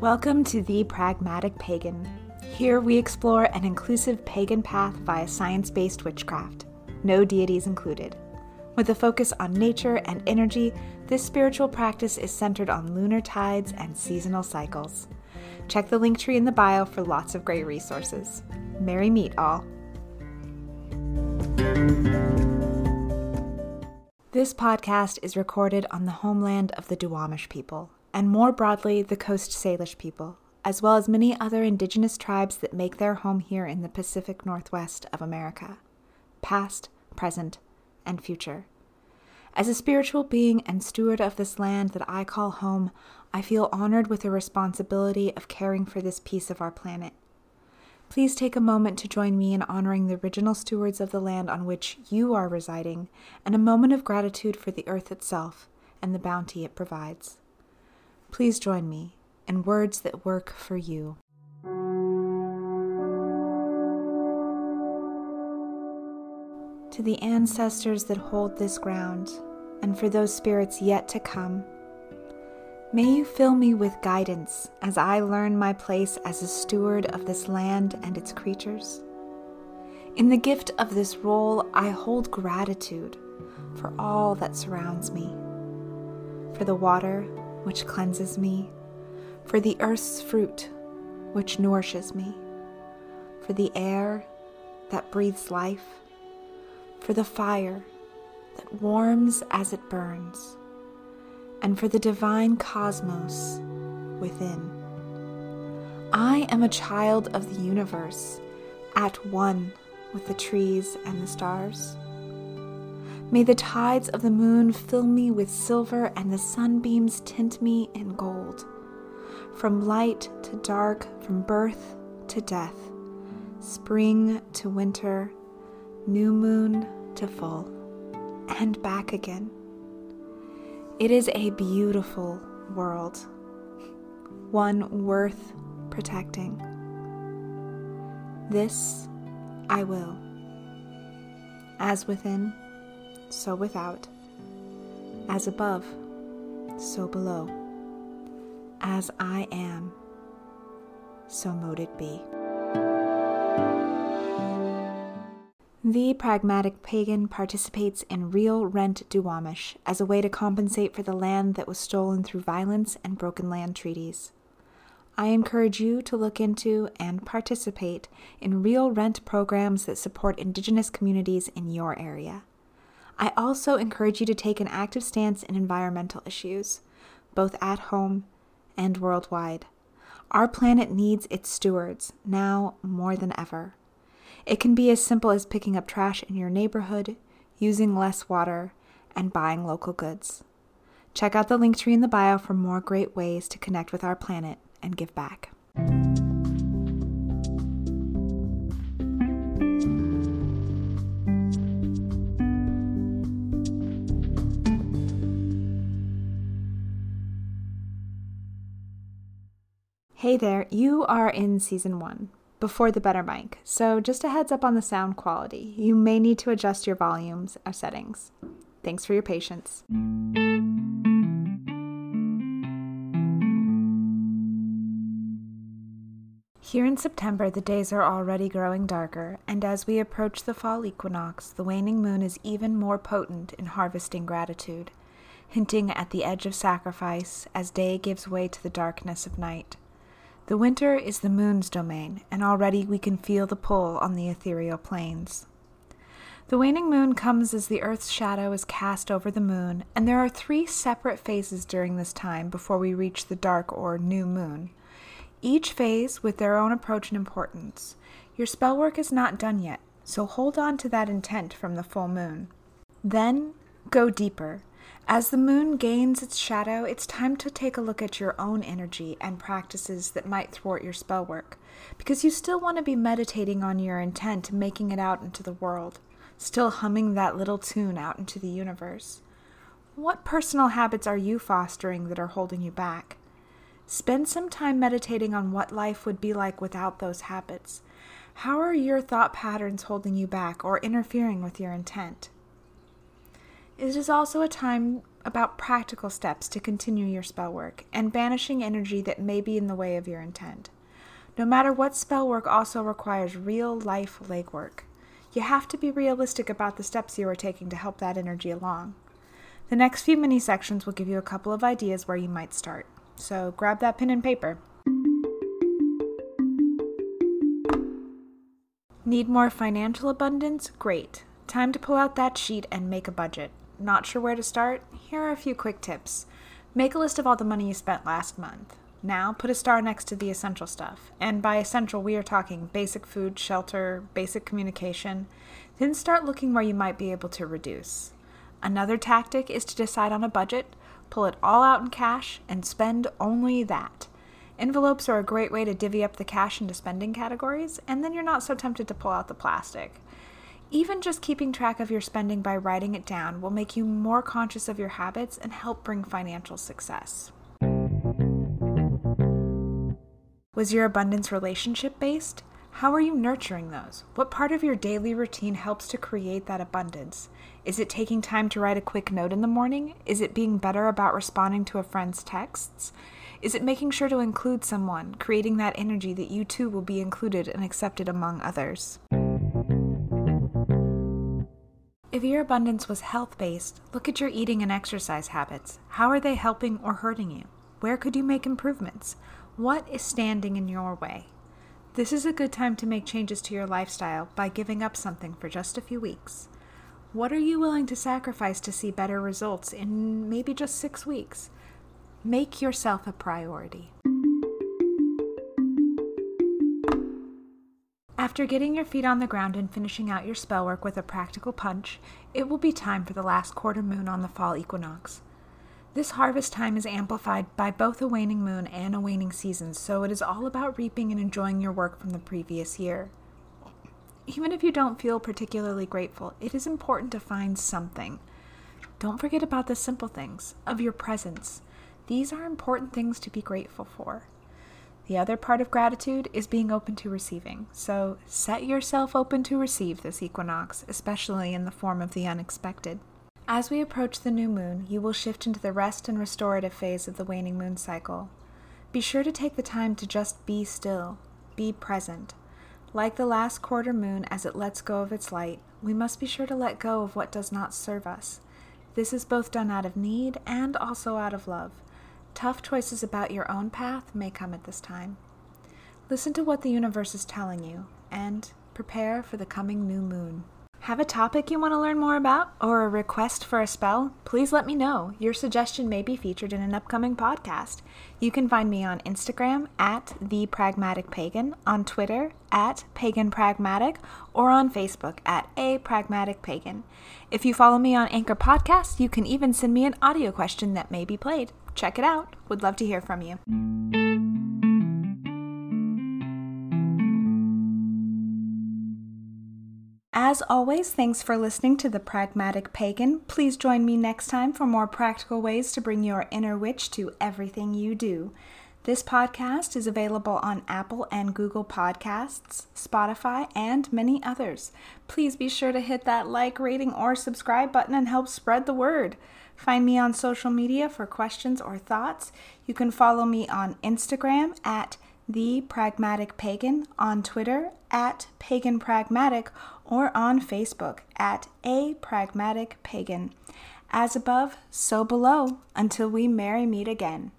Welcome to The Pragmatic Pagan. Here we explore an inclusive pagan path via science based witchcraft, no deities included. With a focus on nature and energy, this spiritual practice is centered on lunar tides and seasonal cycles. Check the link tree in the bio for lots of great resources. Merry meet all. This podcast is recorded on the homeland of the Duwamish people, and more broadly, the Coast Salish people, as well as many other indigenous tribes that make their home here in the Pacific Northwest of America, past, present, and future. As a spiritual being and steward of this land that I call home, I feel honored with the responsibility of caring for this piece of our planet. Please take a moment to join me in honoring the original stewards of the land on which you are residing and a moment of gratitude for the earth itself and the bounty it provides. Please join me in words that work for you. To the ancestors that hold this ground, and for those spirits yet to come, may you fill me with guidance as I learn my place as a steward of this land and its creatures. In the gift of this role, I hold gratitude for all that surrounds me, for the water which cleanses me, for the earth's fruit which nourishes me, for the air that breathes life, for the fire that warms as it burns, and for the divine cosmos within. I am a child of the universe, at one with the trees and the stars. May the tides of the moon fill me with silver and the sunbeams tint me in gold. From light to dark, from birth to death, spring to winter, new moon to full, and back again. It is a beautiful world, one worth protecting. This I will. As within, so without. As above, so below. As I am, so mote it be. The pragmatic pagan participates in real rent Duwamish as a way to compensate for the land that was stolen through violence and broken land treaties. I encourage you to look into and participate in real rent programs that support Indigenous communities in your area. I also encourage you to take an active stance in environmental issues, both at home and worldwide. Our planet needs its stewards now more than ever. It can be as simple as picking up trash in your neighborhood, using less water, and buying local goods. Check out the link tree in the bio for more great ways to connect with our planet and give back. Hey there, you are in season one, before the better mic, so just a heads up on the sound quality. You may need to adjust your volumes or settings. Thanks for your patience. Here in September, the days are already growing darker, and as we approach the fall equinox, the waning moon is even more potent in harvesting gratitude, hinting at the edge of sacrifice as day gives way to the darkness of night. The winter is the moon's domain, and already we can feel the pull on the ethereal planes. The waning moon comes as the earth's shadow is cast over the moon, and there are three separate phases during this time before we reach the dark or new moon. Each phase with their own approach and importance. Your spell work is not done yet, so hold on to that intent from the full moon. Then go deeper. As the moon gains its shadow, it's time to take a look at your own energy and practices that might thwart your spell work, because you still want to be meditating on your intent and making it out into the world, still humming that little tune out into the universe. What personal habits are you fostering that are holding you back? Spend some time meditating on what life would be like without those habits. How are your thought patterns holding you back or interfering with your intent? It is also a time about practical steps to continue your spell work and banishing energy that may be in the way of your intent. No matter what spell work also requires real life legwork. You have to be realistic about the steps you are taking to help that energy along. The next few mini sections will give you a couple of ideas where you might start. So grab that pen and paper. Need more financial abundance? Great. Time to pull out that sheet and make a budget. Not sure where to start? Here are a few quick tips. Make a list of all the money you spent last month. Now, put a star next to the essential stuff. And by essential, we are talking basic food, shelter, basic communication. Then start looking where you might be able to reduce. Another tactic is to decide on a budget, pull it all out in cash, and spend only that. Envelopes are a great way to divvy up the cash into spending categories, and then you're not so tempted to pull out the plastic. Even just keeping track of your spending by writing it down will make you more conscious of your habits and help bring financial success. Was your abundance relationship based? How are you nurturing those? What part of your daily routine helps to create that abundance? Is it taking time to write a quick note in the morning? Is it being better about responding to a friend's texts? Is it making sure to include someone, creating that energy that you too will be included and accepted among others? If your abundance was health based, look at your eating and exercise habits. How are they helping or hurting you? Where could you make improvements? What is standing in your way? This is a good time to make changes to your lifestyle by giving up something for just a few weeks. What are you willing to sacrifice to see better results in maybe just six weeks? Make yourself a priority. After getting your feet on the ground and finishing out your spell work with a practical punch, it will be time for the last quarter moon on the fall equinox. This harvest time is amplified by both a waning moon and a waning season, so it is all about reaping and enjoying your work from the previous year. Even if you don't feel particularly grateful, it is important to find something. Don't forget about the simple things of your presence these are important things to be grateful for. The other part of gratitude is being open to receiving. So set yourself open to receive this equinox, especially in the form of the unexpected. As we approach the new moon, you will shift into the rest and restorative phase of the waning moon cycle. Be sure to take the time to just be still, be present. Like the last quarter moon as it lets go of its light, we must be sure to let go of what does not serve us. This is both done out of need and also out of love. Tough choices about your own path may come at this time. Listen to what the universe is telling you and prepare for the coming new moon. Have a topic you want to learn more about or a request for a spell? Please let me know. Your suggestion may be featured in an upcoming podcast. You can find me on Instagram at the Pragmatic Pagan, on Twitter at Pagan Pragmatic, or on Facebook at A Pragmatic Pagan. If you follow me on Anchor Podcast, you can even send me an audio question that may be played. Check it out. Would love to hear from you. As always, thanks for listening to The Pragmatic Pagan. Please join me next time for more practical ways to bring your inner witch to everything you do. This podcast is available on Apple and Google Podcasts, Spotify, and many others. Please be sure to hit that like, rating, or subscribe button and help spread the word. Find me on social media for questions or thoughts. You can follow me on Instagram at the Pragmatic Pagan, on Twitter at Pagan Pragmatic, or on Facebook at A Pragmatic Pagan. As above, so below, until we merry meet again.